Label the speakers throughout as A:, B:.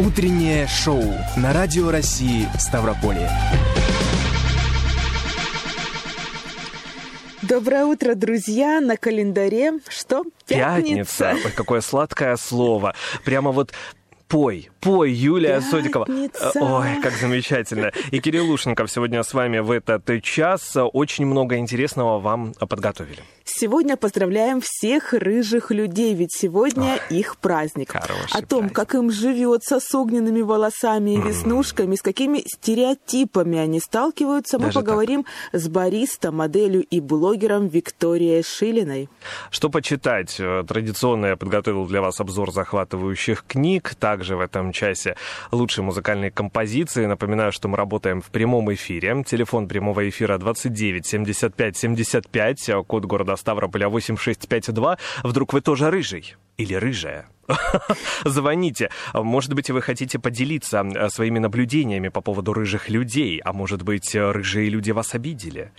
A: Утреннее шоу на Радио России Ставрополье.
B: Доброе утро, друзья! На календаре что?
C: Пятница.
B: Пятница.
C: Ой, какое сладкое слово. Прямо вот пой, пой, Юлия Содикова.
B: Пятница.
C: Ой, как замечательно. И Кирилл Лушенков сегодня с вами в этот час. Очень много интересного вам подготовили.
B: Сегодня поздравляем всех рыжих людей, ведь сегодня их праздник. О том,
C: праздник.
B: как им живется с огненными волосами и веснушками, с какими стереотипами они сталкиваются, мы
C: Даже так.
B: поговорим с бариста, моделью и блогером Викторией Шилиной.
C: Что почитать? Э, Традиционно я подготовил для вас обзор захватывающих книг. Также в этом часе лучшие музыкальные композиции. Напоминаю, что мы работаем в прямом эфире. Телефон прямого эфира 29 75 75, а код города Ставрополя 8652. Вдруг вы тоже рыжий или рыжая? Звоните. Может быть, вы хотите поделиться своими наблюдениями по поводу рыжих людей, а может быть, рыжие люди вас обидели?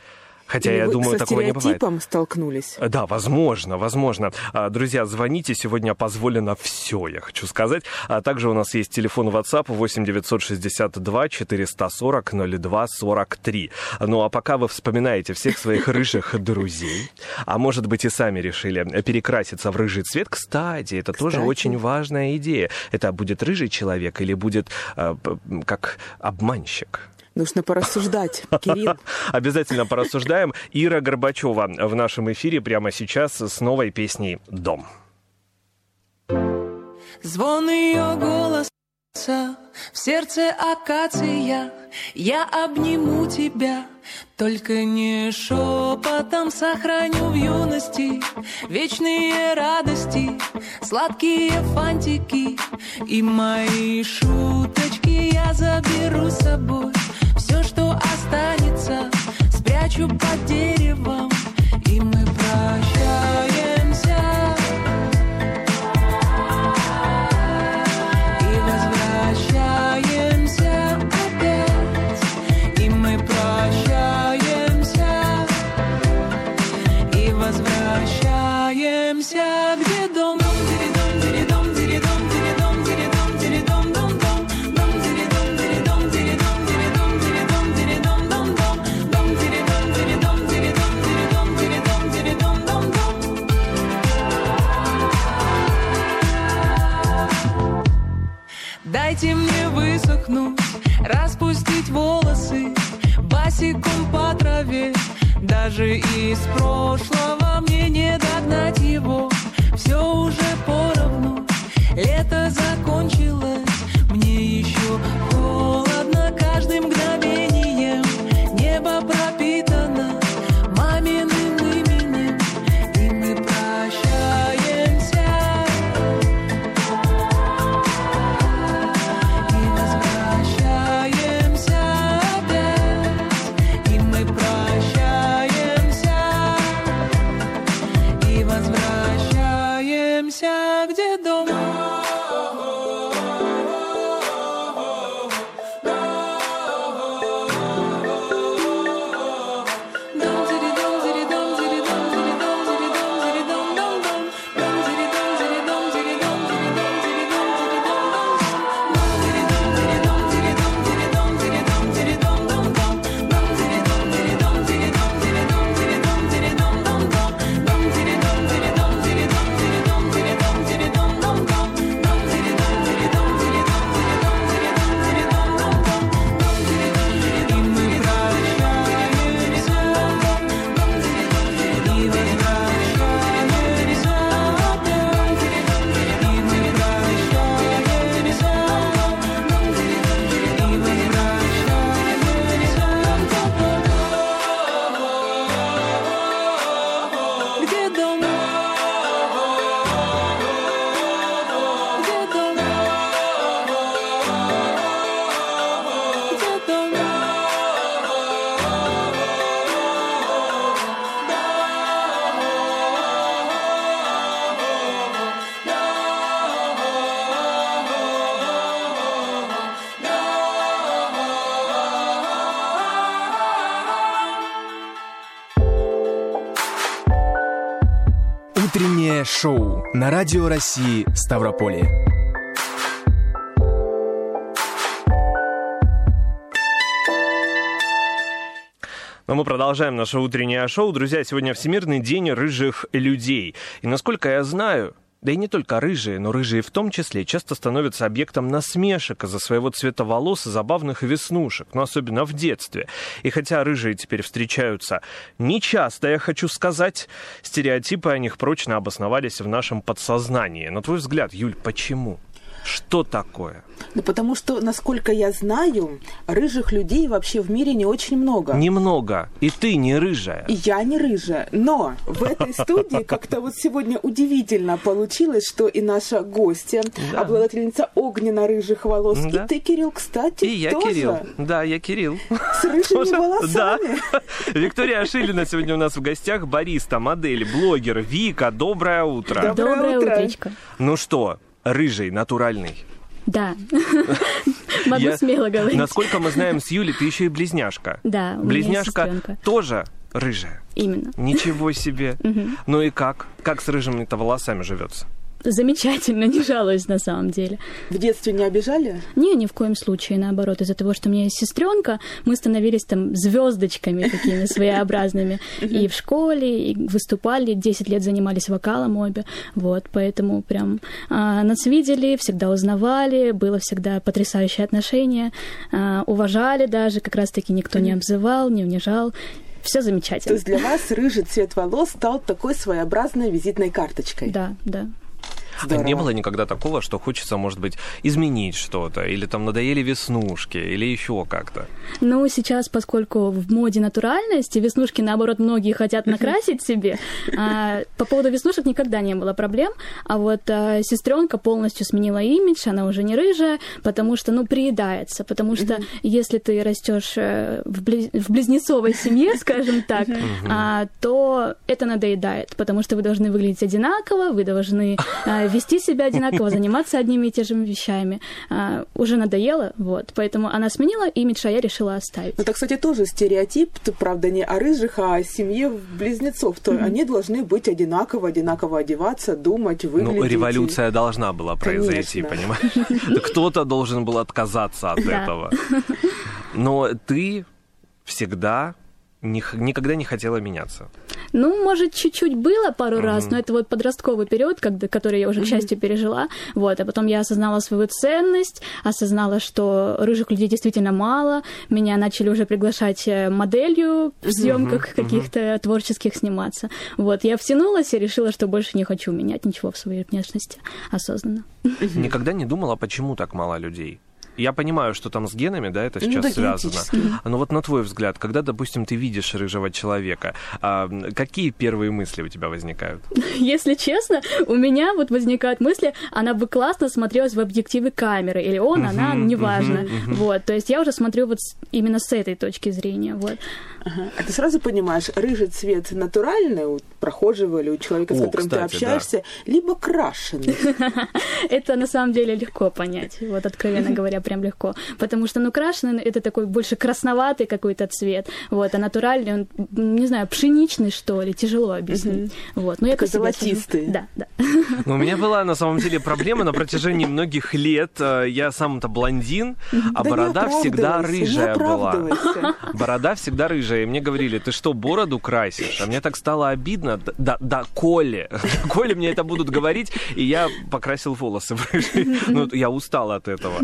C: Хотя
B: Или
C: я думаю, такого не бывает.
B: стереотипом столкнулись?
C: Да, возможно, возможно. А, Друзья, звоните, сегодня позволено все, я хочу сказать. А также у нас есть телефон WhatsApp 8 962 440 02 43. Ну а пока вы вспоминаете всех своих рыжих друзей, а может быть и сами решили перекраситься в рыжий цвет, кстати, это тоже
B: Кстати.
C: очень важная идея. Это будет рыжий человек или будет э, как обманщик?
B: Нужно порассуждать, Кирилл.
C: Обязательно порассуждаем. Ира Горбачева в нашем эфире прямо сейчас с новой песней «Дом».
D: Звон ее голоса в сердце акация. Я обниму тебя, только не шепотом сохраню в юности вечные радости, сладкие фантики и мои шуточки я заберу с собой. Все, что останется, спрячу под деревом, и мы прощаемся. Дайте мне высохнуть, распустить волосы Басиком по траве. Даже из прошлого мне не догнать его. Все уже поровну, лето закончилось
A: шоу на Радио России Ставрополье.
C: Но мы продолжаем наше утреннее шоу. Друзья, сегодня Всемирный день рыжих людей. И насколько я знаю, да и не только рыжие, но рыжие в том числе, часто становятся объектом насмешек из-за своего цвета волос и забавных веснушек, но особенно в детстве. И хотя рыжие теперь встречаются нечасто, я хочу сказать, стереотипы о них прочно обосновались в нашем подсознании. На твой взгляд, Юль, почему? Что такое?
B: Ну, потому что, насколько я знаю, рыжих людей вообще в мире не очень много.
C: Немного. И ты не рыжая.
B: И я не рыжая. Но в этой студии как-то вот сегодня удивительно получилось, что и наша гостья,
C: Да.
B: обладательница огненно-рыжих волос,
C: Да.
B: и ты, Кирилл, кстати,
C: И я
B: тоже
C: Кирилл. Да, я Кирилл.
B: с рыжими
C: Тоже?
B: волосами.
C: Да. Виктория Шилина сегодня у нас в гостях. Бариста, модель, блогер. Вика, доброе утро.
B: Доброе
E: Доброе
B: утро.
E: утречко.
C: Ну что, рыжий, натуральный.
E: Да. Могу
C: Я-
E: смело говорить.
C: Насколько мы знаем с Юлей, ты еще и близняшка.
E: Да, у
C: Близняшка тоже рыжая.
E: Именно.
C: Ничего себе. Ну и как? Как с рыжими-то волосами живется?
E: Замечательно, не жалуюсь на самом деле.
B: В детстве не обижали?
E: Не, ни в коем случае, наоборот, из-за того, что у меня есть сестренка, мы становились там звездочками такими своеобразными. И в школе, и выступали, 10 лет занимались вокалом обе. Вот, поэтому прям а, нас видели, всегда узнавали, было всегда потрясающее отношение, а, уважали даже, как раз-таки никто не обзывал, не унижал. Все
B: То
E: замечательно.
B: есть для вас рыжий цвет волос стал такой своеобразной визитной карточкой.
E: Да, да.
C: А
B: Здорово.
C: не было никогда такого, что хочется, может быть, изменить что-то, или там надоели веснушки, или еще как-то.
E: Ну, сейчас, поскольку в моде натуральность, и веснушки, наоборот, многие хотят накрасить себе, а, по поводу веснушек никогда не было проблем, а вот сестренка полностью сменила имидж, она уже не рыжая, потому что, ну, приедается, потому что если ты растешь э, в, близ- в близнецовой семье, скажем так, а, то это надоедает, потому что вы должны выглядеть одинаково, вы должны а, вести себя одинаково, заниматься одними и теми же вещами. А, Уже надоело, вот, поэтому она сменила имидж, а я решила оставить.
B: Ну, это, кстати, тоже стереотип, правда, не о рыжих, а о семье близнецов. То они должны быть одинаково, одинаково одеваться, думать, выглядеть.
C: Ну, революция должна была произойти,
B: Конечно.
C: понимаешь? Кто-то должен был отказаться от этого. Но ты всегда не никогда не хотела меняться.
E: Ну, может, чуть-чуть было пару раз, но это вот подростковый период, когда, который я уже, к счастью, пережила. Вот, а потом я осознала свою ценность, осознала, что рыжих людей действительно мало. Меня начали уже приглашать э, моделью в съемках каких-то творческих сниматься. Вот, я втянулась и решила, что больше не хочу менять ничего в своей внешности осознанно.
C: Никогда не думала, почему так мало людей. Я понимаю, что там с генами, да, это
B: Ну
C: сейчас
B: да,
C: связано. Но вот на твой взгляд, когда, допустим, ты видишь рыжего человека, а, какие первые мысли у тебя возникают?
E: Если честно, у меня вот возникают мысли, она бы классно смотрелась в объективе камеры, или он, она, неважно. Вот, то есть я уже смотрю вот именно с этой точки зрения, вот.
B: Ага. А ты сразу понимаешь, рыжий цвет натуральный у прохожего или у человека, с которым
C: кстати,
B: ты общаешься, либо крашеный.
E: Это на самом деле легко понять, вот откровенно говоря, прям легко. Потому что, ну, крашеный — это такой больше красноватый какой-то цвет, вот, а натуральный, он, не знаю, пшеничный, что ли, тяжело объяснить. Вот, но я
B: золотистый.
E: Да, да.
C: Ну, у меня была на самом деле проблема на протяжении многих лет. Э, Я сам-то блондин, а
B: Да
C: борода всегда рыжая была. Борода всегда рыжая. И мне говорили, ты что, бороду красишь? А мне так стало обидно. Да, да, Коле. Коле мне это будут говорить, и я покрасил волосы в рыжий. Ну, я устал от этого.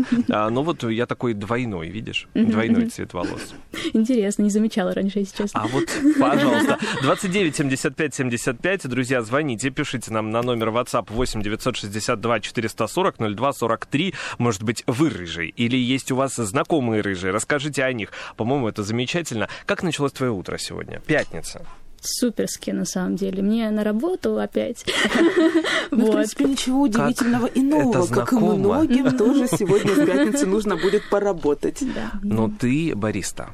C: А, ну вот я такой двойной, видишь? Двойной цвет волос.
E: Интересно, не замечала раньше, если честно.
C: А вот, пожалуйста, 29 75 75, друзья, звоните, пишите нам на номер WhatsApp 8 962 440 02 43. Может быть, вы рыжий, или есть у вас знакомые рыжие, расскажите о них. По-моему, это замечательно. Как началось твое утро сегодня? Пятница.
E: Суперски, на самом деле. Мне на работу опять.
B: Ну, в принципе, ничего удивительного и нового. Как и многим тоже сегодня в пятницу нужно будет поработать.
C: Но ты бариста.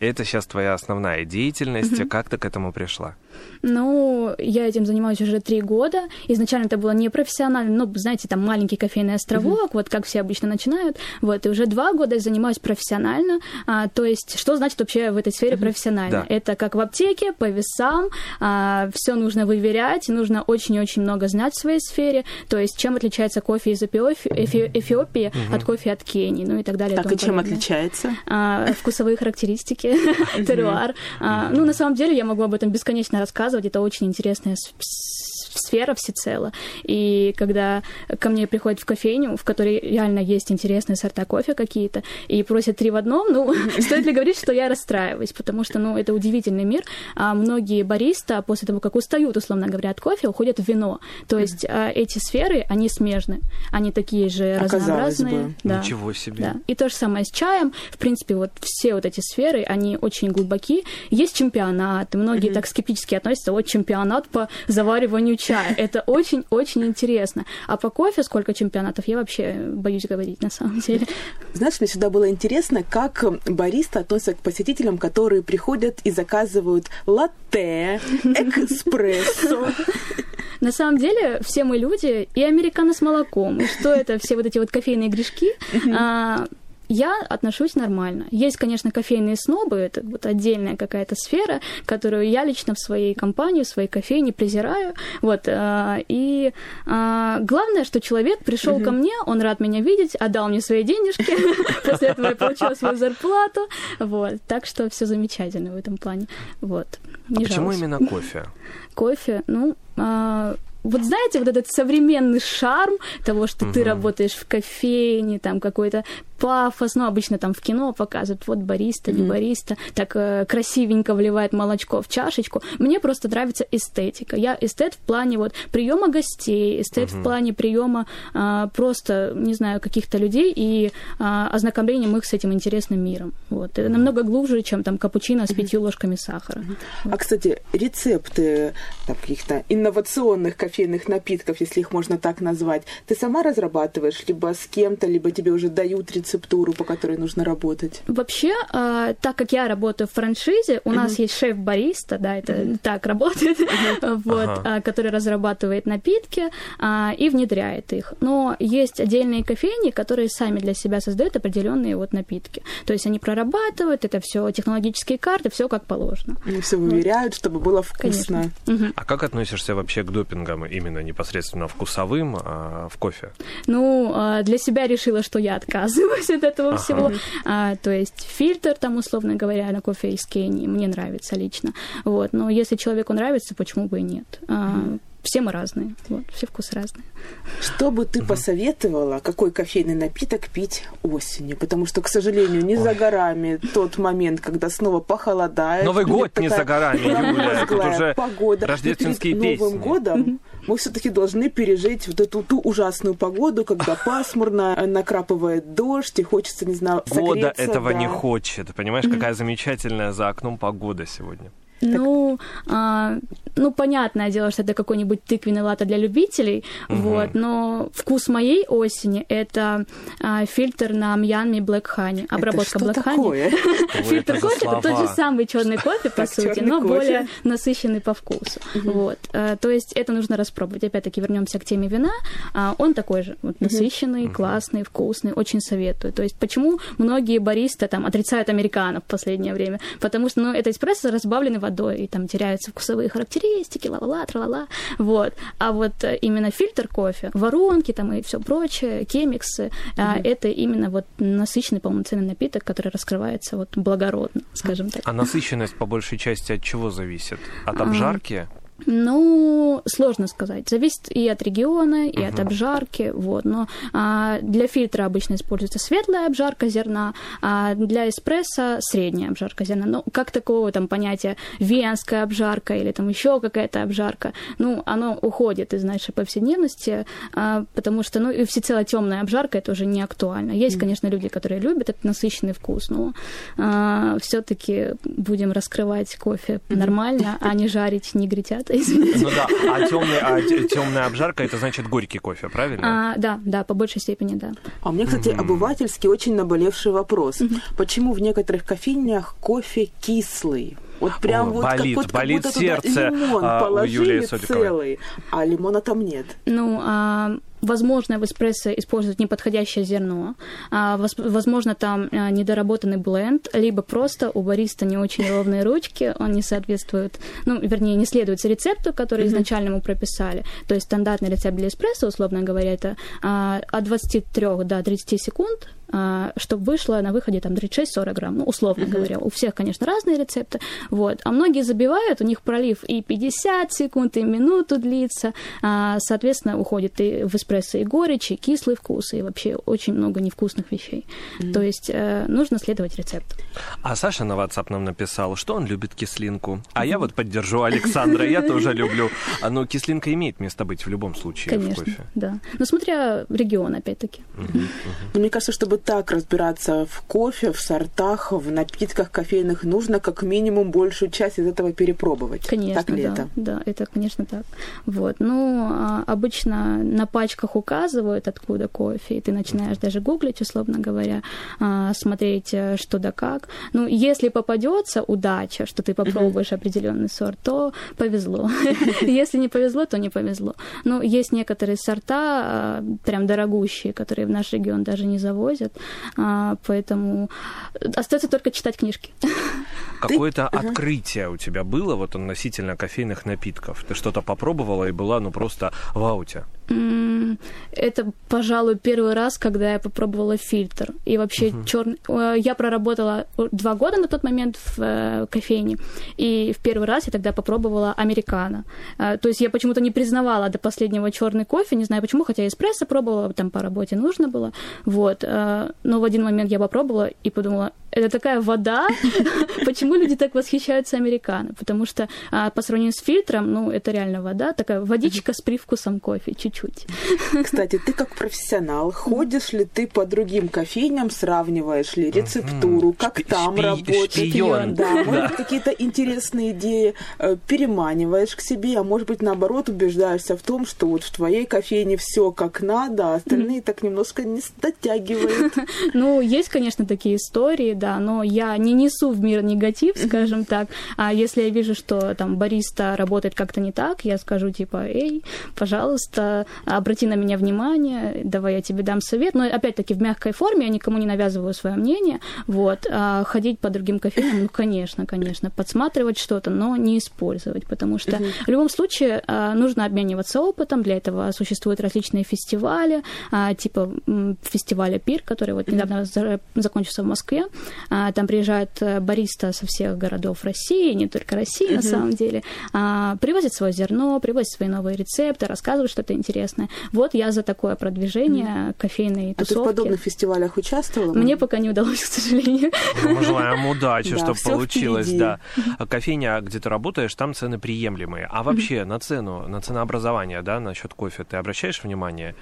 C: Это сейчас твоя основная деятельность. Как ты к этому пришла?
E: Ну, я этим занимаюсь уже три года. Изначально это было не профессионально, ну, знаете, там маленький кофейный островок, вот как все обычно начинают. Вот, и уже два года я занимаюсь профессионально. А, то есть, что значит вообще в этой сфере профессионально?
C: Да.
E: Это как в аптеке, по весам, все нужно выверять, нужно очень-очень много знать в своей сфере, то есть чем отличается кофе из Эфиофи- Эфи- Эфиопии от кофе от Кении, ну и так далее.
B: Так, и чем
E: подобное.
B: отличается?
E: А, вкусовые характеристики, теруар. А, Ну, на самом деле, я могу об этом бесконечно рассказывать. Это очень интересная сфера всецело. И когда ко мне приходят в кофейню, в которой реально есть интересные сорта кофе какие-то, и просят три в одном, ну, стоит ли говорить, что я расстраиваюсь, потому что, ну, это удивительный мир. А многие бариста после того, как устают, условно говоря, от кофе, уходят в вино. То есть а, эти сферы, они смежны. Они такие же разнообразные.
B: бы.
E: Да.
C: Ничего себе.
E: Да. И то же самое с чаем. В принципе, вот все вот эти сферы, они очень глубоки. Есть чемпионаты. Многие так скептически относятся. Вот чемпионат по завариванию чая. Это очень-очень интересно. А по кофе сколько чемпионатов, я вообще боюсь говорить на самом деле.
B: Знаешь, мне всегда было интересно, как бариста относится к посетителям, которые приходят и заказывают латте, экспрессо.
E: На самом деле, все мы люди, и американо с молоком, и что это, все вот эти вот кофейные грешки, я отношусь нормально. Есть, конечно, кофейные снобы, это вот отдельная какая-то сфера, которую я лично в своей компании, в своей кофейне презираю. Вот, а, и а, главное, что человек пришел ко мне, он рад меня видеть, отдал мне свои денежки, после этого я получила свою зарплату. Вот, так что все замечательно в этом плане. Вот.
C: А почему именно кофе?
E: кофе, ну, а, вот знаете, вот этот современный шарм того, что ты работаешь в кофейне, там какой-то пафос, ну, обычно там в кино показывают, вот бариста, не бариста, так э, красивенько вливает молочко в чашечку. Мне просто нравится эстетика. Я эстет в плане вот приема гостей, эстет в плане приема а, просто, не знаю, каких-то людей и а, ознакомлением их с этим интересным миром. Вот. Это намного глубже, чем там капучино с пятью ложками сахара.
B: А, кстати, рецепты там, каких-то инновационных кофейных напитков, если их можно так назвать, ты сама разрабатываешь, либо с кем-то, либо тебе уже дают рецептуру, по которой нужно работать?
E: Вообще, а, так как я работаю в франшизе, у нас есть шеф-бариста, да, это так работает, вот,
C: Ага.
E: а, который разрабатывает напитки а, и внедряет их. Но есть отдельные кофейни, которые сами для себя создают определенные вот напитки. То есть они прорабатывают, это все технологические карты, все как положено.
B: Они все выверяют, чтобы было вкусно.
E: Конечно.
C: А как относишься вообще к допингам именно непосредственно вкусовым а, в кофе?
E: Ну, а, для себя решила, что я отказываюсь от этого всего. А, то есть фильтр, там, условно говоря, на кофе из Кении мне нравится лично. Вот. Но если человеку нравится, почему бы и нет? А, Все мы разные, вот, все вкусы разные.
B: Что бы ты посоветовала, какой кофейный напиток пить осенью? Потому что, к сожалению, не за горами тот момент, когда снова похолодает.
C: Новый год не за горами, Юля, тут уже
B: погода.
C: Рождественские
B: перед Новым
C: песни.
B: годом мы все-таки должны пережить вот эту ту ужасную погоду, когда пасмурно, накрапывает дождь, и хочется, не знаю,
C: года этого
B: да.
C: не хочет. Понимаешь, какая замечательная за окном погода сегодня.
E: Ну, а, ну, понятное дело, что это какой-нибудь тыквенный латте для любителей, вот, но вкус моей осени — это а, фильтр на Мьянме Black Honey, обработка
B: это
E: Black
B: что
E: Honey.
B: такое?
E: Фильтр
C: это за
E: кофе это тот же самый черный кофе, по сути, но более насыщенный по вкусу. Вот. Э, То есть это нужно распробовать. Опять-таки вернемся к теме вина. А, Он такой же, насыщенный, классный, вкусный, очень советую. То есть почему многие баристы там отрицают американов в последнее время? Потому что, ну, это эспрессо разбавленный водой, и там теряются вкусовые характеристики, ла-ла-ла, тра-ла-ла. Вот. А вот э, именно фильтр кофе, воронки там и все прочее, кемиксы, а, это именно вот насыщенный полноценный напиток, который раскрывается вот благородно, скажем так.
C: А насыщенность по большей части от чего зависит? От обжарки?
E: Ну, сложно сказать. Зависит и от региона, и от обжарки. Вот. Но а, для фильтра обычно используется светлая обжарка зерна, а для эспрессо средняя обжарка зерна. Ну, как такого там понятия венская обжарка или там еще какая-то обжарка, ну, оно уходит из нашей повседневности, а, потому что, ну, и всецело темная обжарка это уже не актуально. Есть, конечно, люди, которые любят этот насыщенный вкус, но все-таки будем раскрывать кофе нормально, а не жарить негритята, извините.
C: Ну да, а, темный, а те- темная обжарка это значит горький кофе, правильно?
E: А, да, да, по большей степени, да.
B: А у меня, кстати, обывательский очень наболевший вопрос. Почему в некоторых кофейнях кофе кислый? Вот прям
C: О,
B: вот
C: болит,
B: как, вот,
C: болит
B: как будто туда
C: сердце,
B: лимон
C: а, у
B: положили целый, а лимона там нет.
E: Ну, а, возможно, в эспрессо использовать неподходящее зерно, а, воз- возможно, там а, недоработанный бленд, либо просто у бариста не очень ровные ручки, он не соответствует, ну, вернее, не следует рецепту, который изначально ему прописали. То есть стандартный рецепт для эспрессо, условно говоря, это а, от 23 до 30 секунд, чтобы вышло на выходе там 36-40 грамм, ну, условно говоря. У всех, конечно, разные рецепты, вот. А многие забивают, у них пролив и 50 секунд, и минуту длится, а, соответственно, уходит и в эспрессо и горечь, и кислый вкус, и вообще очень много невкусных вещей. То есть э, нужно следовать рецепту.
C: А Саша на WhatsApp нам написал, что он любит кислинку. А я вот поддержу Александра, я тоже люблю. А, Но кислинка имеет место быть в любом случае в
E: Конечно,
C: кофе.
E: да. Но смотря регион, опять-таки.
B: Мне кажется, чтобы так разбираться в кофе, в сортах, в напитках кофейных, нужно как минимум большую часть из этого перепробовать.
E: Конечно,
B: так ли
E: да,
B: это?
E: да, это, конечно, так. Вот, ну, а, обычно на пачках указывают, откуда кофе, и ты начинаешь даже гуглить, условно говоря, а, смотреть, э, что да как. Ну, если попадется удача, что ты попробуешь определенный сорт, то повезло. Если не повезло, то не повезло. Но есть некоторые сорта, а, прям дорогущие, которые в наш регион даже не завозят, а, поэтому остается только читать книжки.
C: Какое-то открытие у тебя было вот относительно кофейных напитков? Ты что-то попробовала и была, ну, просто в ауте?
E: Это, пожалуй, первый раз, когда я попробовала фильтр. И вообще черный. Я проработала два года на тот момент в э, кофейне. И в первый раз я тогда попробовала американо. Э, То есть я почему-то не признавала до последнего черный кофе, не знаю почему, хотя эспрессо пробовала, там по работе нужно было. Вот. э, Но в один момент я попробовала и подумала, это такая вода, почему люди так восхищаются американо? Потому что а, по сравнению с фильтром, ну, это реально вода, такая водичка с привкусом кофе, чуть-чуть.
B: Кстати, ты как профессионал, ходишь ли ты по другим кофейням, сравниваешь ли рецептуру, как там работает? Да, может какие-то интересные идеи э, переманиваешь к себе, а может быть, наоборот, убеждаешься в том, что вот в твоей кофейне все как надо, а остальные так немножко не дотягивают.
E: Ну, есть, конечно, такие истории, да, но я не несу в мир негатив, скажем так. А если я вижу, что там бариста работает как-то не так, я скажу типа, эй, пожалуйста, обрати на меня внимание, давай я тебе дам совет. Но опять-таки в мягкой форме я никому не навязываю свое мнение. Вот. А ходить по другим кофейням, ну, конечно, конечно, подсматривать что-то, но не использовать, потому что в любом случае а, нужно обмениваться опытом. Для этого существуют различные фестивали, а, типа фестиваля Пир, который вот недавно за- закончился в Москве. А, Там приезжают э, бариста со всех городов России, не только России на самом деле, а, привозят свое зерно, привозят свои новые рецепты, рассказывают что-то интересное. Вот я за такое продвижение кофейной
B: А ты в
E: тусовки.
B: подобных фестивалях участвовала?
E: Мне пока не удалось, к сожалению.
C: Ну, мы желаем удачи,
B: Да,
C: чтобы получилось, да. А Кофейня, где ты работаешь, там цены приемлемые. А вообще на цену, на ценообразование, да, насчет кофе, ты обращаешь внимание?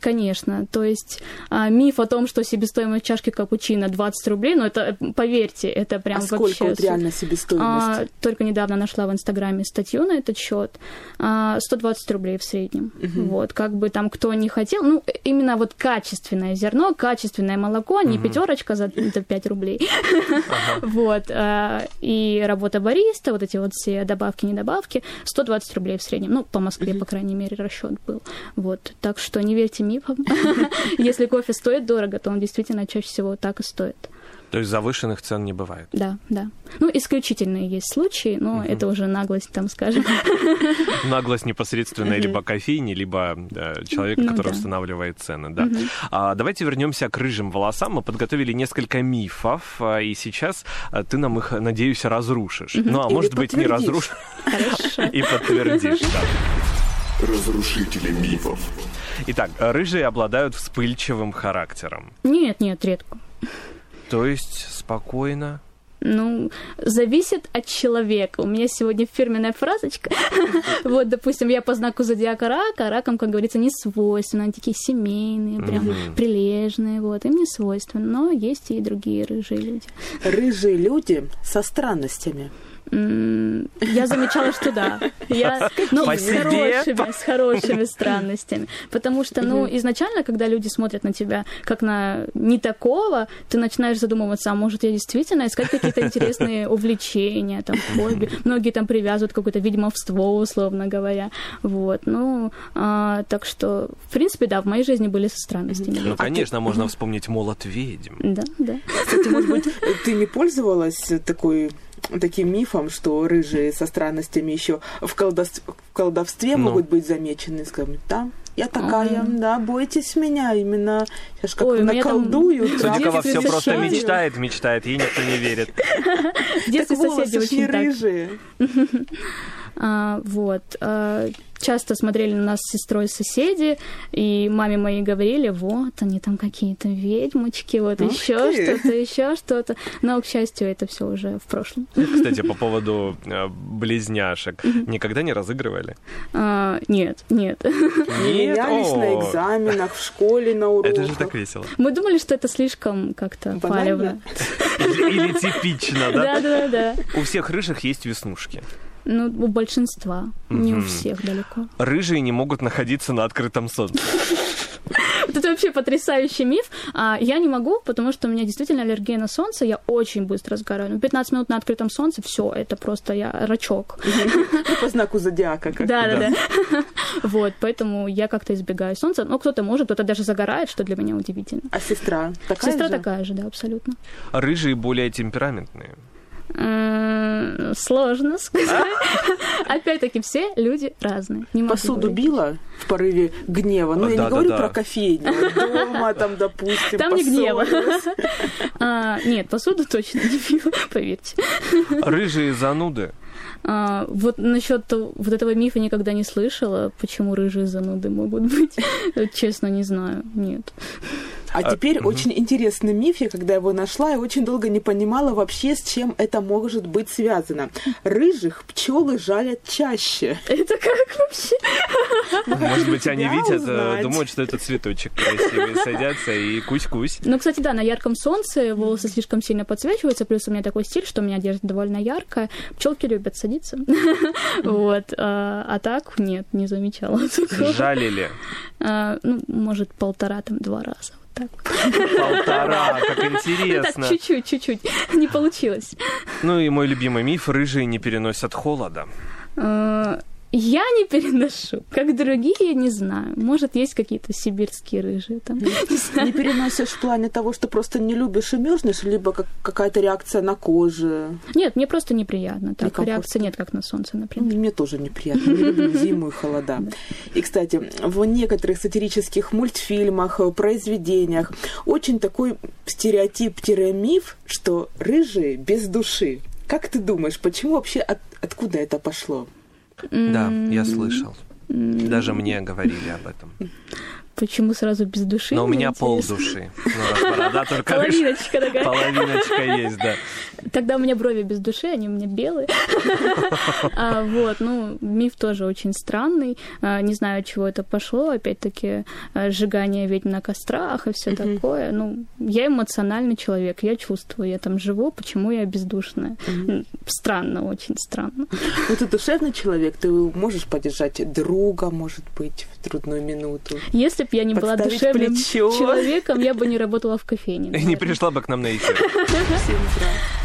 E: Конечно. То есть а, миф о том, что себестоимость чашки капучино 20 рублей, ну это, поверьте, это прям
B: А сколько
E: вообще...
B: вот реально себестоимость?
E: А, только недавно нашла в Инстаграме статью на этот счет. А, 120 рублей в среднем. Вот, как бы там кто не хотел. Ну, именно вот качественное зерно, качественное молоко, не пятерочка за это 5 рублей. Вот. а, И работа бариста, вот эти вот все добавки, недобавки, 120 рублей в среднем. Ну, по Москве, по крайней мере, расчет был. Вот. Так что не верьте мифам. Если кофе стоит дорого, то он действительно чаще всего так и стоит.
C: То есть завышенных цен не бывает.
E: Да, да. Ну, исключительные есть случаи, но это уже наглость, там, скажем.
C: Наглость непосредственная либо кофейни, либо человека,
E: Ну
C: который устанавливает цены. Да. А, давайте вернемся к рыжим волосам. Мы подготовили несколько мифов, а, и сейчас а, ты нам их, надеюсь, разрушишь. Ну, а может быть, не разрушишь и подтвердишь. да.
F: Разрушители мифов.
C: Итак, рыжие обладают вспыльчивым характером.
E: Нет, нет, редко.
C: То есть спокойно.
E: Ну, зависит от человека. У меня сегодня фирменная фразочка. Вот, допустим, я по знаку зодиака рака, а ракам, как говорится, не свойственно. Они такие семейные, прям прилежные, вот. Им не свойственно. Но есть и другие рыжие люди.
B: Рыжие люди со странностями.
E: Я замечала, что да. Я, ну,
C: По
E: с
C: себе?
E: хорошими, с хорошими странностями. Потому что, ну, изначально, когда люди смотрят на тебя как на не такого, ты начинаешь задумываться, а может, я действительно искать какие-то интересные увлечения, там, хобби. Многие там привязывают какое-то ведьмовство, условно говоря. Вот, ну, а, так что, в принципе, да, в моей жизни были со странностями.
C: Ну, конечно, можно вспомнить молот ведьм.
E: Да, да.
B: Кстати, может быть, ты не пользовалась такой таким мифом, что рыжие со странностями еще в, колдос- в колдовстве
C: Ну.
B: могут быть замечены, скажем, да, я такая, да, бойтесь меня, именно сейчас как
E: Ой, меня там
B: наколдую,
E: Судикова
C: все просто мечтает, мечтает, ей никто не верит.
B: Так
E: соседи очень
B: рыжие.
E: А, вот. Часто смотрели на нас с сестрой соседи, и маме моей говорили, вот, они там какие-то ведьмочки, вот
B: Ух
E: еще
B: ты.
E: что-то, еще что-то. Но, к счастью, это все уже в прошлом.
C: Кстати, по поводу э, близняшек. Никогда не разыгрывали?
E: А, нет, нет.
B: Не
C: Нет?
B: менялись на экзаменах, в школе, на уроках.
C: Это же так весело.
E: Мы думали, что это слишком как-то палевно.
C: Или, или типично, да?
E: Да, да, да.
C: У всех рыжих есть веснушки.
E: Ну, у большинства, не у всех далеко.
C: Рыжие не могут находиться на открытом солнце.
E: Вот это вообще потрясающий миф. А я не могу, потому что у меня действительно аллергия на солнце, я очень быстро сгораю. Ну, 15 минут на открытом солнце, все, это просто я рачок.
B: Ну, по знаку зодиака. Как
E: Да, да, да. Вот, поэтому я как-то избегаю солнца. Ну, кто-то может, кто-то даже загорает, что для меня удивительно.
B: А сестра такая
E: Сестра
B: же?
E: такая же, да, абсолютно.
C: Рыжие более темпераментные.
E: Сложно сказать. Опять-таки, все люди разные.
B: Посуду била в порыве гнева. Ну, я не говорю про кофейню. Дома, там, допустим,
E: Там не гнева. А, Нет, посуду точно не пила, поверьте.
C: Рыжие зануды.
E: А, вот насчет вот этого мифа никогда не слышала, почему рыжие зануды могут быть. Честно, не знаю. Нет.
B: А теперь очень интересный миф, я когда его нашла, и очень долго не понимала вообще, с чем это может быть связано. Рыжих пчелы жалят чаще.
E: Это как вообще?
C: Может быть, они видят, э,
B: узнать.
C: думают, что это цветочек красивый, садятся и кусь-кусь.
E: Ну, кстати, да, на ярком солнце волосы слишком сильно подсвечиваются, плюс у меня такой стиль, что у меня одежда довольно яркая. Пчелки любят садиться. Вот. А а так, нет, не замечала.
C: Жалили.
E: А, Ну, может, полтора, там, два раза. Так.
C: Полтора, как
E: Ну, Так,
C: интересно.
E: чуть-чуть, чуть-чуть. Не получилось.
C: Ну и мой любимый миф, рыжие не переносят холода.
E: Я не переношу. Как другие, не знаю. Может, есть какие-то сибирские рыжие там. Не.
B: Не переносишь в плане того, что просто не любишь и мерзнешь, либо как какая-то реакция на коже.
E: Нет, мне просто неприятно. Так,
B: Некомфортно.
E: реакции нет, как на солнце, например.
B: Мне тоже неприятно. Не люблю зиму и холода. И, кстати, в некоторых сатирических мультфильмах, э, произведениях очень такой стереотип-миф, что рыжие без души. Как ты думаешь, почему вообще, от- откуда это пошло?
C: Да, я слышал. Даже мне говорили об этом.
E: Почему сразу без души?
C: Но у меня пол
E: интересно.
C: души. Ну, борода только.
E: Половиночка такая.
C: Половиночка есть, да.
E: Тогда у меня брови без души, они у меня белые. А, Вот, ну, миф тоже очень странный. А, Не знаю, от чего это пошло. Опять-таки, а, сжигание ведьм на кострах и все такое. Ну, я эмоциональный человек, я чувствую, я там живу, почему я бездушная. Странно, очень странно.
B: Ну, ты душевный человек, ты можешь поддержать друга, может быть, в трудную минуту.
E: Если бы я не была душевным
B: плечо.
E: человеком, я бы не работала в кофейне.
C: И не
E: наверное.
C: пришла бы к нам на эфир.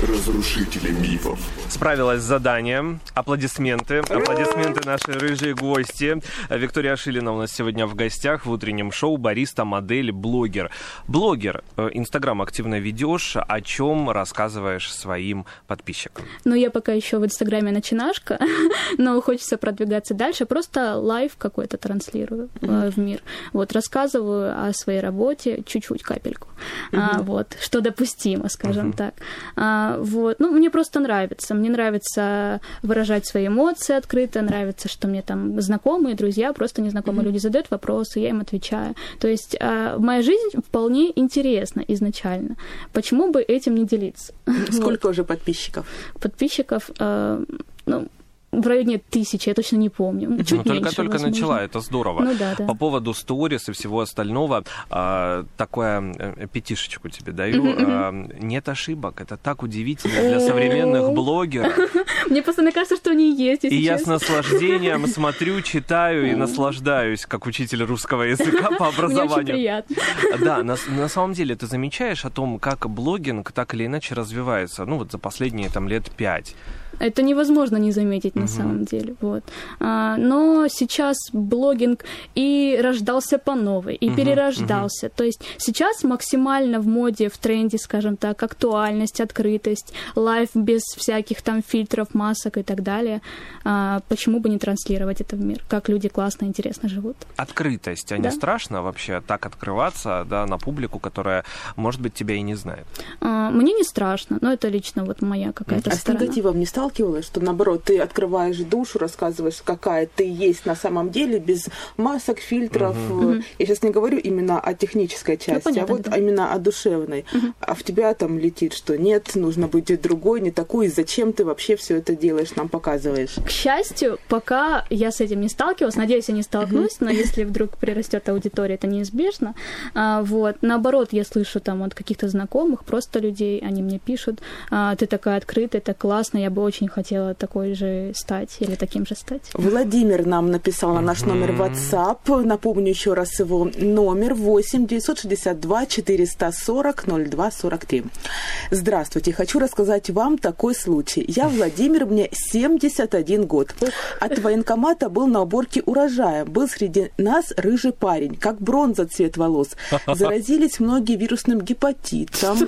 F: Разрушители мифов.
C: Справилась с заданием. Аплодисменты. Аплодисменты нашей рыжие гости. Виктория Шилина у нас сегодня в гостях в утреннем шоу. Бариста, модель, блогер. Блогер. Э, Инстаграм активно ведешь. О чем рассказываешь своим подписчикам?
E: Ну, я пока еще в Инстаграме начинашка, но хочется продвигаться дальше. Просто life какой-то транслирую э, в мир. Вот, рассказываю о своей работе чуть-чуть, капельку. А, вот, что допустимо, скажем так. А, вот, ну, мне просто нравится. Мне нравится выражать свои эмоции открыто, нравится, что мне там знакомые, друзья, просто незнакомые люди задают вопросы, я им отвечаю. То есть а, моя жизнь вполне интересна изначально. Почему бы этим не делиться? Вот
B: Сколько уже подписчиков?
E: подписчиков, э, ну, в районе тысячи, я точно не помню. Чуть
C: ну,
E: меньше,
C: только-только
E: возможно.
C: начала, это здорово.
E: Ну да, да.
C: По поводу сторис и всего остального, а, такое э, пятишечку тебе даю. А, нет ошибок. Это так удивительно для современных блогеров.
E: Мне постоянно кажется, что они есть,
C: И я с наслаждением смотрю, читаю и наслаждаюсь, как учитель русского языка по образованию.
E: приятно.
C: Да, на, на самом деле ты замечаешь о том, как блогинг так или иначе развивается, ну вот за последние там лет пять.
E: Это невозможно не заметить на самом деле. Вот. А, но сейчас блогинг и рождался по новой, и перерождался. То есть сейчас максимально в моде, в тренде, скажем так, актуальность, открытость, лайф без всяких там фильтров, масок и так далее. А, почему бы не транслировать это в мир? Как люди классно, интересно живут.
C: Открытость, а не
E: Да.
C: страшно вообще так открываться, да, на публику, которая, может быть, тебя и не знает?
E: А, мне не страшно, но это лично вот моя какая-то
B: А с
E: сторона.
B: негативом не сталкивалась, что наоборот, ты открываешь душу, рассказываешь, какая ты есть на самом деле, без масок, фильтров. Я сейчас не говорю именно о технической части,
E: понятно,
B: а вот
E: да.
B: именно о душевной. А в тебя там летит, что нет, нужно быть другой, не такой, и зачем ты вообще все это делаешь, нам показываешь.
E: К счастью, пока я с этим не сталкивалась, надеюсь, я не столкнусь, но если вдруг прирастет аудитория, это неизбежно. А, вот. Наоборот, я слышу там от каких-то знакомых, просто людей, они мне пишут, «А, ты такая открытая, это классно, я бы очень хотела такой же стать или таким же стать.
B: Владимир нам написал на наш номер WhatsApp. Напомню еще раз его номер 8 962 440 02 43. Здравствуйте, хочу рассказать вам такой случай. Я Владимир, мне 71 год. От военкомата был на уборке урожая. Был среди нас рыжий парень, как бронза цвет волос. Заразились многие вирусным гепатитом.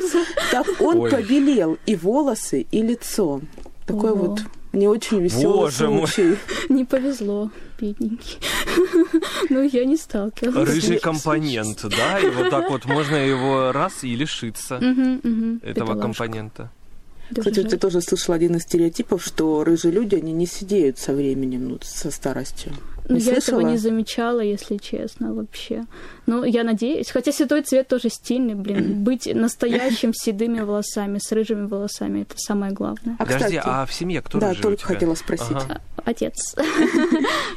B: Так он
C: Ой.
B: побелел и волосы, и лицо. Такой
E: Ого.
B: вот не очень веселый
C: Боже мой.
B: случай.
E: Не повезло, бедненький. Ну, я не сталкивалась.
C: Рыжий компонент, да, и вот так вот можно его раз и лишиться этого компонента.
B: Кстати, ты тоже слышала один из стереотипов, что рыжие люди, они не сидеют со временем, ну, со старостью.
E: Ну,
B: Не
E: я
B: слышала?
E: этого не замечала, если честно, вообще. Ну, я надеюсь. Хотя седой цвет тоже стильный, блин. Быть настоящим с седыми волосами, с рыжими волосами, это самое главное.
B: А,
C: Подожди,
B: кстати,
C: а в семье кто
B: да, только
C: тебя?
B: хотела спросить.
C: Ага.
E: Отец.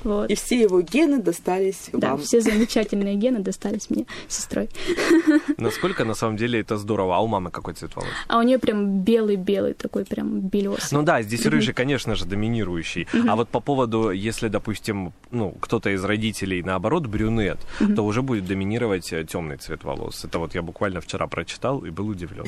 E: Вот.
B: И все его гены достались
E: Да,
B: вам.
E: все замечательные гены достались мне сестрой.
C: Насколько на самом деле это здорово. А у мамы какой цвет волос?
E: А у нее прям белый-белый такой, прям белесый.
C: Ну да, здесь рыжий, конечно же, доминирующий. А вот по поводу, если, допустим, ну, кто-то из родителей, наоборот, брюнет, то уже будет доминировать темный цвет волос. Это вот я буквально вчера прочитал и был удивлен.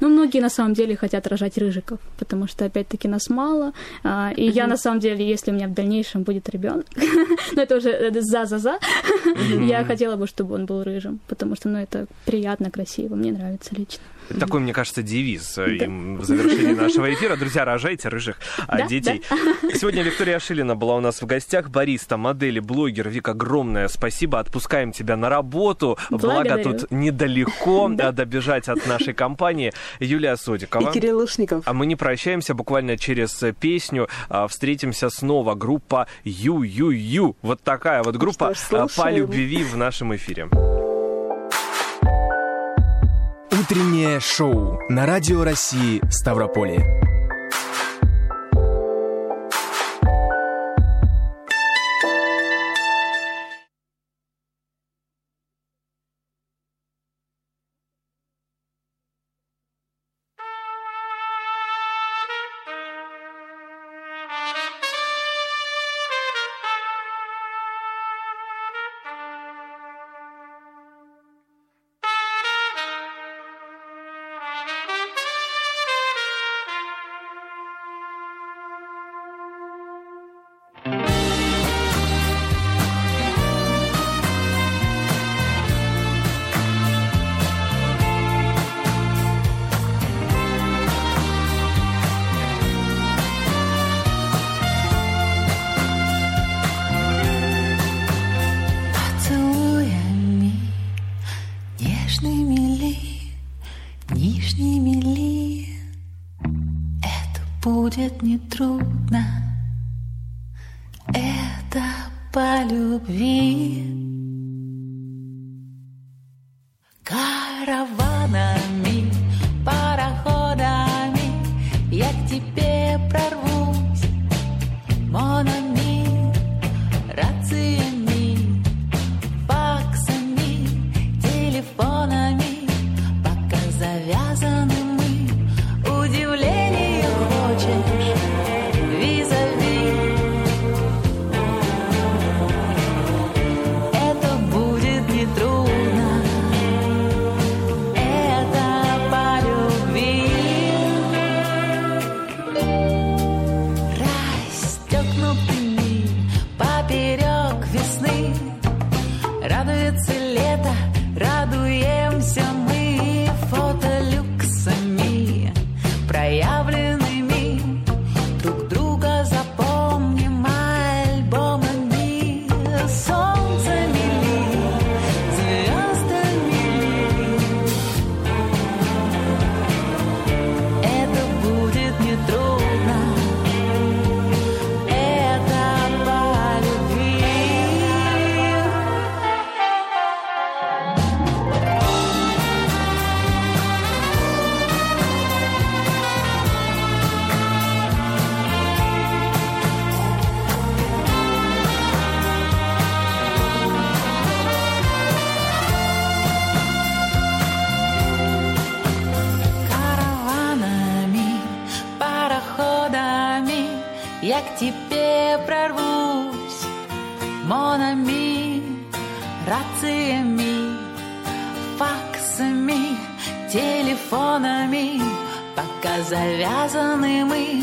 E: Ну, многие на самом деле хотят рожать рыжиков, потому что, опять-таки, нас мало. а, И я, на самом деле, если у меня в дальнейшем будет ребенок, ну, это уже за-за-за, я хотела бы, чтобы он был рыжим, потому что, ну, это приятно, красиво, мне нравится лично.
C: Это Такой, мне кажется, девиз э, им в завершении нашего эфира. Друзья, рожайте рыжих
E: Да,
C: детей. Сегодня Виктория Шилина была у нас в гостях. Бариста, модели, блогер. Вик, огромное спасибо. Отпускаем тебя на работу. Благо
E: Благодарю.
C: тут недалеко да, добежать от нашей компании. Юлия
B: И
C: Содикова.
B: Кирилл Лушников.
C: А мы не прощаемся буквально через э, песню. а, Встретимся снова. Группа Ю-Ю-Ю. Вот такая вот группа
B: что ж,
C: а, по любви в нашем эфире.
A: Утреннее шоу на Радио России Ставрополье.
D: К тебе прорвусь, монами, рациями, факсами, телефонами, пока завязаны мы.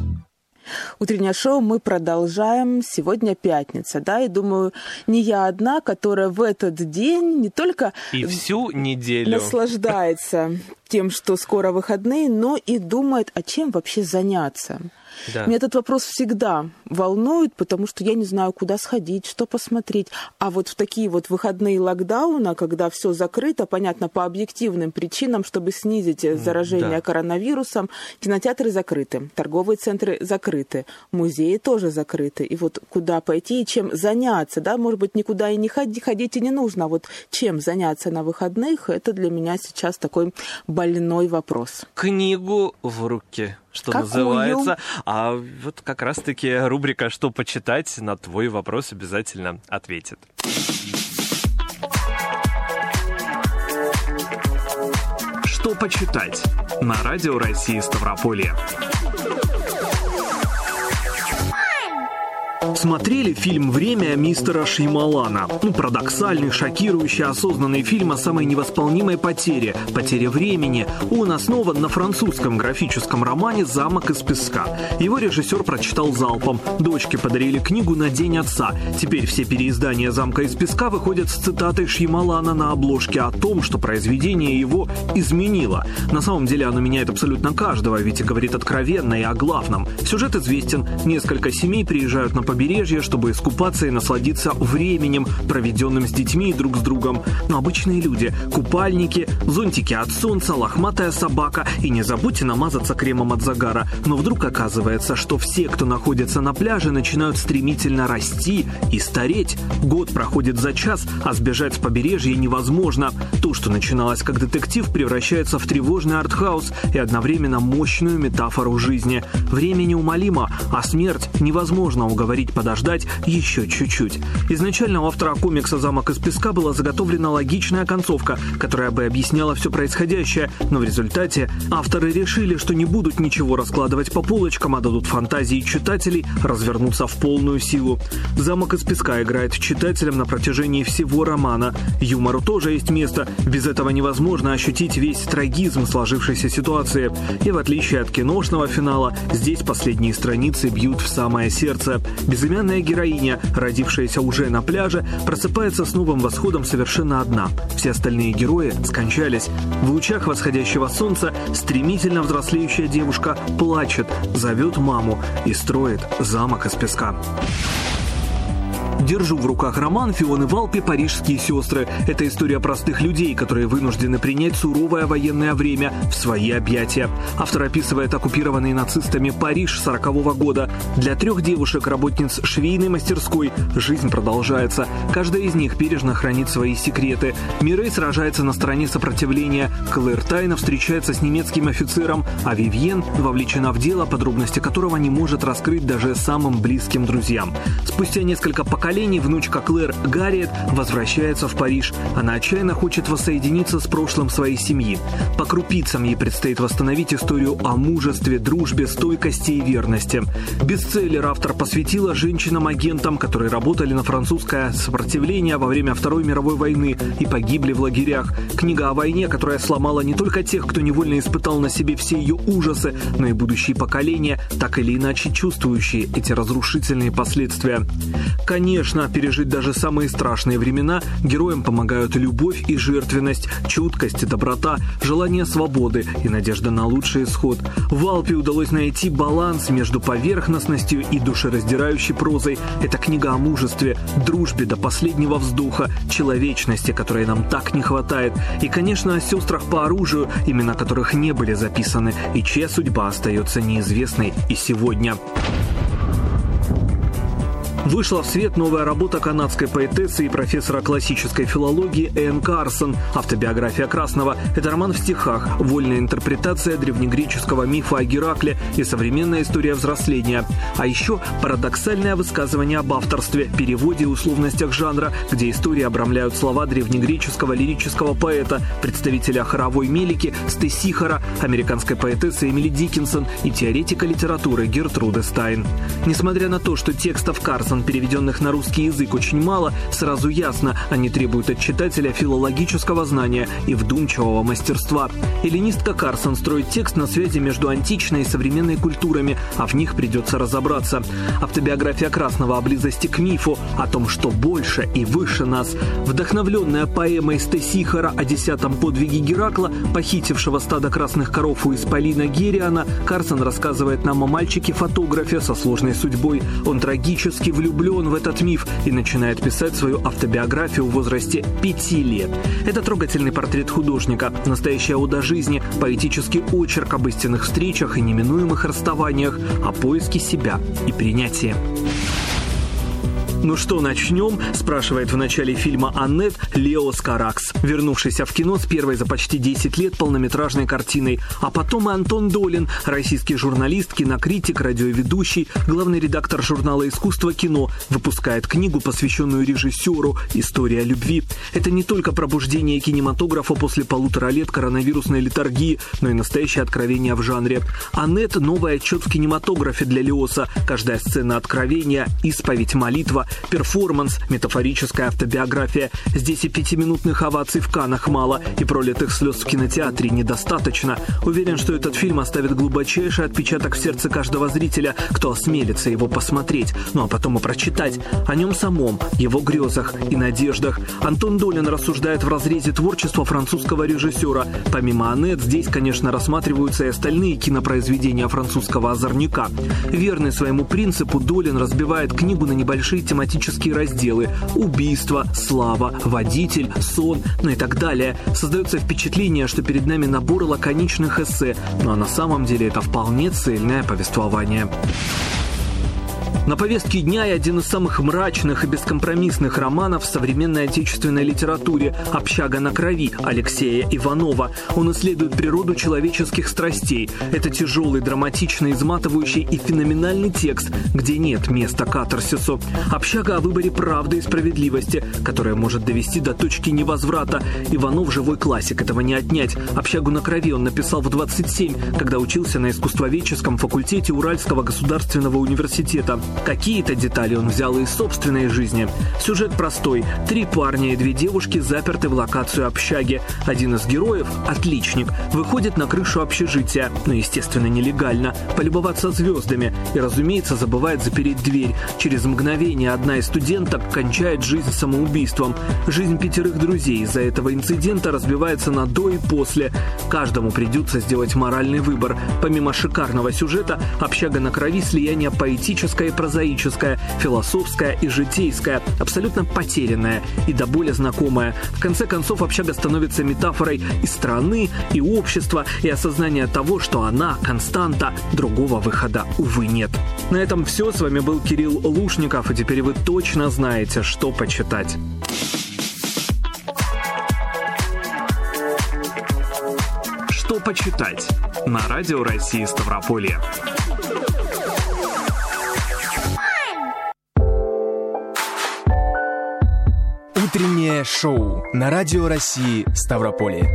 B: Утреннее шоу мы продолжаем. Сегодня пятница, да, и думаю, не я одна, которая в этот день не только
C: И всю неделю.
B: наслаждается тем, что скоро выходные, но и думает, а чем вообще заняться.
C: Да.
B: Меня этот вопрос всегда волнует, потому что я не знаю, куда сходить, что посмотреть. А вот в такие вот выходные локдауна, когда все закрыто, понятно, по объективным причинам, чтобы снизить э, заражение
C: да.
B: коронавирусом, кинотеатры закрыты, торговые центры закрыты, музеи тоже закрыты. И вот куда пойти и чем заняться, да, может быть, никуда и не ходи, ходить и не нужно, а вот чем заняться на выходных, это для меня сейчас такой больной вопрос.
C: Книгу в руки, что
B: Какую?
C: называется. А вот как раз-таки рубрика «Что почитать» на твой вопрос обязательно ответит. Что почитать? На радио России Ставрополье.
G: Смотрели фильм «Время» мистера Шеймалана. Ну, парадоксальный, шокирующий, осознанный фильм о самой невосполнимой потере, потере времени. Он основан на французском графическом романе «Замок из песка». Его режиссер прочитал залпом. Дочке подарили книгу на День отца. Теперь все переиздания «Замка из песка» выходят с цитатой Шеймалана на обложке о том, что произведение его изменило. На самом деле оно меняет абсолютно каждого, ведь говорит откровенно и о главном. Сюжет известен. Несколько семей приезжают на побережье побережье, чтобы искупаться и насладиться временем, проведенным с детьми и друг с другом. Но обычные люди – купальники, зонтики от солнца, лохматая собака и не забудьте намазаться кремом от загара. Но вдруг оказывается, что все, кто находится на пляже, начинают стремительно расти и стареть. Год проходит за час, а сбежать с побережья невозможно. То, что начиналось как детектив, превращается в тревожный артхаус и одновременно мощную метафору жизни. Время неумолимо, а смерть невозможно уговорить подождать еще чуть-чуть. Изначально у автора комикса «Замок из песка» была заготовлена логичная концовка, которая бы объясняла все происходящее, но в результате авторы решили, что не будут ничего раскладывать по полочкам, а дадут фантазии читателей развернуться в полную силу. «Замок из песка» играет читателям на протяжении всего романа. Юмору тоже есть место, без этого невозможно ощутить весь трагизм сложившейся ситуации. И в отличие от киношного финала, здесь последние страницы бьют в самое сердце. Безымянная героиня, родившаяся уже на пляже, просыпается с новым восходом совершенно одна. Все остальные герои скончались. В лучах восходящего солнца стремительно взрослеющая девушка плачет, зовет маму и строит замок из песка. Держу в руках роман Фионы Валпи «Парижские сестры». Это история простых людей, которые вынуждены принять суровое военное время в свои объятия. Автор описывает оккупированный нацистами Париж 40 -го года. Для трех девушек, работниц швейной мастерской, жизнь продолжается. Каждая из них бережно хранит свои секреты. Мирей сражается на стороне сопротивления. Клэр тайно встречается с немецким офицером, а Вивьен вовлечена в дело, подробности которого не может раскрыть даже самым близким друзьям. Спустя несколько поколений внучка Клэр Гарриет возвращается в Париж. Она отчаянно хочет воссоединиться с прошлым своей семьи. По крупицам ей предстоит восстановить историю о мужестве, дружбе, стойкости и верности. Бестселлер автор посвятила женщинам-агентам, которые работали на французское сопротивление во время Второй мировой войны и погибли в лагерях. Книга о войне, которая сломала не только тех, кто невольно испытал на себе все ее ужасы, но и будущие поколения, так или иначе чувствующие эти разрушительные последствия. Конечно, пережить даже самые страшные времена героям помогают любовь и жертвенность, чуткость и доброта, желание свободы и надежда на лучший исход. В Алпе удалось найти баланс между поверхностностью и душераздирающей прозой. Это книга о мужестве, дружбе до последнего вздоха, человечности, которой нам так не хватает. И, конечно, о сестрах по оружию, имена которых не были записаны, и чья судьба остается неизвестной и сегодня. Вышла в свет новая работа канадской поэтессы и профессора классической филологии Энн Карсон «Автобиография Красного». Это роман в стихах, вольная интерпретация древнегреческого мифа о Геракле и современная история взросления. А еще парадоксальное высказывание об авторстве, переводе и условностях жанра, где истории обрамляют слова древнегреческого лирического поэта, представителя хоровой мелики Стесихара, американской поэтессы Эмили Диккенсон и теоретика литературы Гертруды Стайн. Несмотря на то, что текстов Карсон переведенных на русский язык очень мало, сразу ясно, они требуют от читателя филологического знания и вдумчивого мастерства. Эллинистка Карсон строит текст на связи между античной и современной культурами, а в них придется разобраться. Автобиография Красного о близости к мифу, о том, что больше и выше нас. Вдохновленная поэмой Стесихара о десятом подвиге Геракла, похитившего стадо красных коров у Исполина Гериана, Карсон рассказывает нам о мальчике-фотографе со сложной судьбой. Он трагически влюблен в этот миф и начинает писать свою автобиографию в возрасте пяти лет. Это трогательный портрет художника, настоящая ода жизни, поэтический очерк об истинных встречах и неминуемых расставаниях, о поиске себя и принятии. «Ну что, начнем?» – спрашивает в начале фильма Аннет Лео Скаракс, вернувшийся в кино с первой за почти 10 лет полнометражной картиной. А потом и Антон Долин, российский журналист, кинокритик, радиоведущий, главный редактор журнала «Искусство кино», выпускает книгу, посвященную режиссеру «История любви». Это не только пробуждение кинематографа после полутора лет коронавирусной литургии, но и настоящее откровение в жанре. Аннет – новый отчет в кинематографе для Леоса. Каждая сцена откровения, исповедь, молитва Перформанс, метафорическая автобиография. Здесь и пятиминутных оваций в Канах мало, и пролитых слез в кинотеатре недостаточно. Уверен, что этот фильм оставит глубочайший отпечаток в сердце каждого зрителя, кто осмелится его посмотреть, ну а потом и прочитать. О нем самом, его грезах и надеждах. Антон Долин рассуждает в разрезе творчества французского режиссера. Помимо Аннет, здесь, конечно, рассматриваются и остальные кинопроизведения французского озорника. Верный своему принципу, Долин разбивает книгу на небольшие тематические разделы. Убийство, слава, водитель, сон, ну и так далее. Создается впечатление, что перед нами набор лаконичных эссе, а на самом деле это вполне цельное повествование. На повестке дня и один из самых мрачных и бескомпромиссных романов в современной отечественной литературе «Общага на крови» Алексея Иванова. Он исследует природу человеческих страстей. Это тяжелый, драматичный, изматывающий и феноменальный текст, где нет места катарсису. Общага о выборе правды и справедливости, которая может довести до точки невозврата. Иванов – живой классик, этого не отнять. «Общагу на крови» он написал в 27, когда учился на искусствоведческом факультете Уральского государственного университета. Какие-то детали он взял из собственной жизни. Сюжет простой. Три парня и две девушки заперты в локацию общаги. Один из героев, отличник, выходит на крышу общежития, но, естественно, нелегально, полюбоваться звездами и, разумеется, забывает запереть дверь. Через мгновение одна из студенток кончает жизнь самоубийством. Жизнь пятерых друзей из-за этого инцидента разбивается на до и после. Каждому придется сделать моральный выбор. Помимо шикарного сюжета, общага на крови слияние поэтическое и прозаическое, философское и житейское, абсолютно потерянное и до боли знакомое. В конце концов, общага становится метафорой и страны, и общества, и осознания того, что она константа, другого выхода, увы, нет. На этом все. С вами был Кирилл Лушников, и теперь вы точно знаете, что почитать. Что почитать? На радио России Ставрополье.
A: Утреннее шоу на Радио России Ставрополье.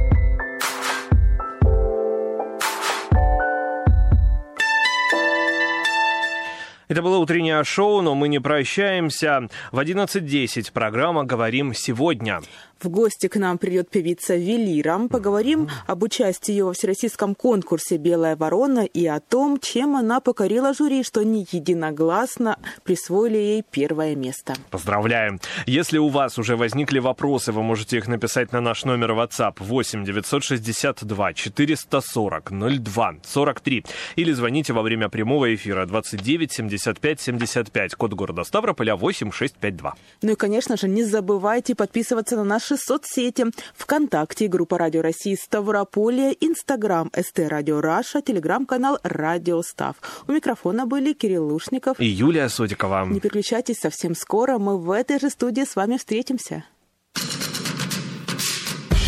C: Это было утреннее шоу, но мы не прощаемся. В 11.10 программа «Говорим сегодня».
B: В гости к нам придет певица Велира. Поговорим об участии ее во всероссийском конкурсе «Белая ворона» и о том, чем она покорила жюри, что не единогласно присвоили ей первое место.
C: Поздравляем! Если у вас уже возникли вопросы, вы можете их написать на наш номер WhatsApp 8 962 440 02 43 или звоните во время прямого эфира 29 75 75, код города Ставрополя 8652.
B: Ну и, конечно же, не забывайте подписываться на наши соцсети. ВКонтакте, группа Радио России Ставрополье, Инстаграм ST Radio Russia, Телеграм-канал Радио Став. У микрофона были Кирилл Лушников.
C: И Юлия Сотикова.
B: Не переключайтесь, совсем скоро мы в этой же студии с вами встретимся.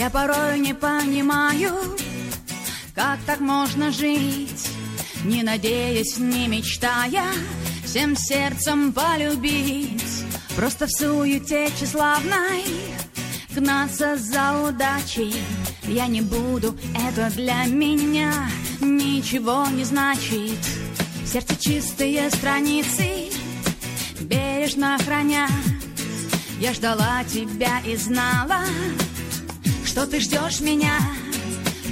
F: Я порой не понимаю, как так можно жить, не надеясь, не мечтая, всем сердцем полюбить. Просто в суете тщеславной гнаться за удачей я не буду, это для меня ничего не значит. Сердце чистые страницы, бережно храня, я ждала тебя и знала, что ты ждешь меня.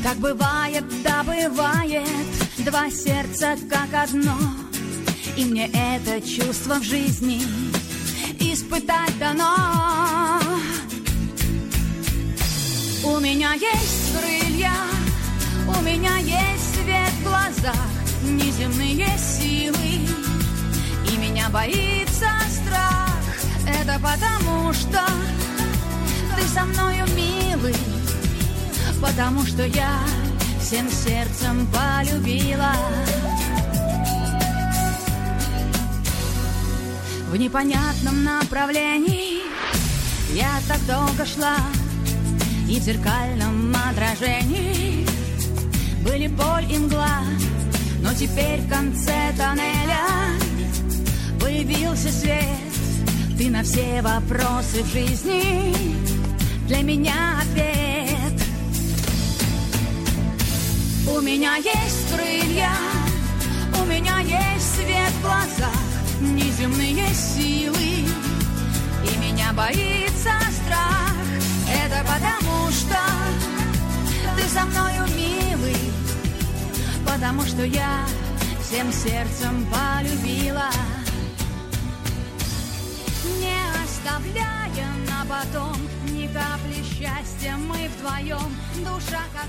F: Так бывает, да бывает, два сердца как одно. И мне это чувство в жизни испытать дано. У меня есть крылья, у меня есть свет в глазах, неземные силы. И меня боится страх, это потому что со мною милый. Потому что я всем сердцем полюбила В непонятном направлении Я так долго шла И в зеркальном отражении Были боль и мгла Но теперь в конце тоннеля Появился свет Ты на все вопросы в жизни Для меня ответ. У меня есть крылья У меня есть свет в глазах Неземные силы. И меня боится страх. Это потому что Ты со мною милый. Потому что я всем сердцем полюбила. Не оставляя на потом капли счастья Мы вдвоем Душа как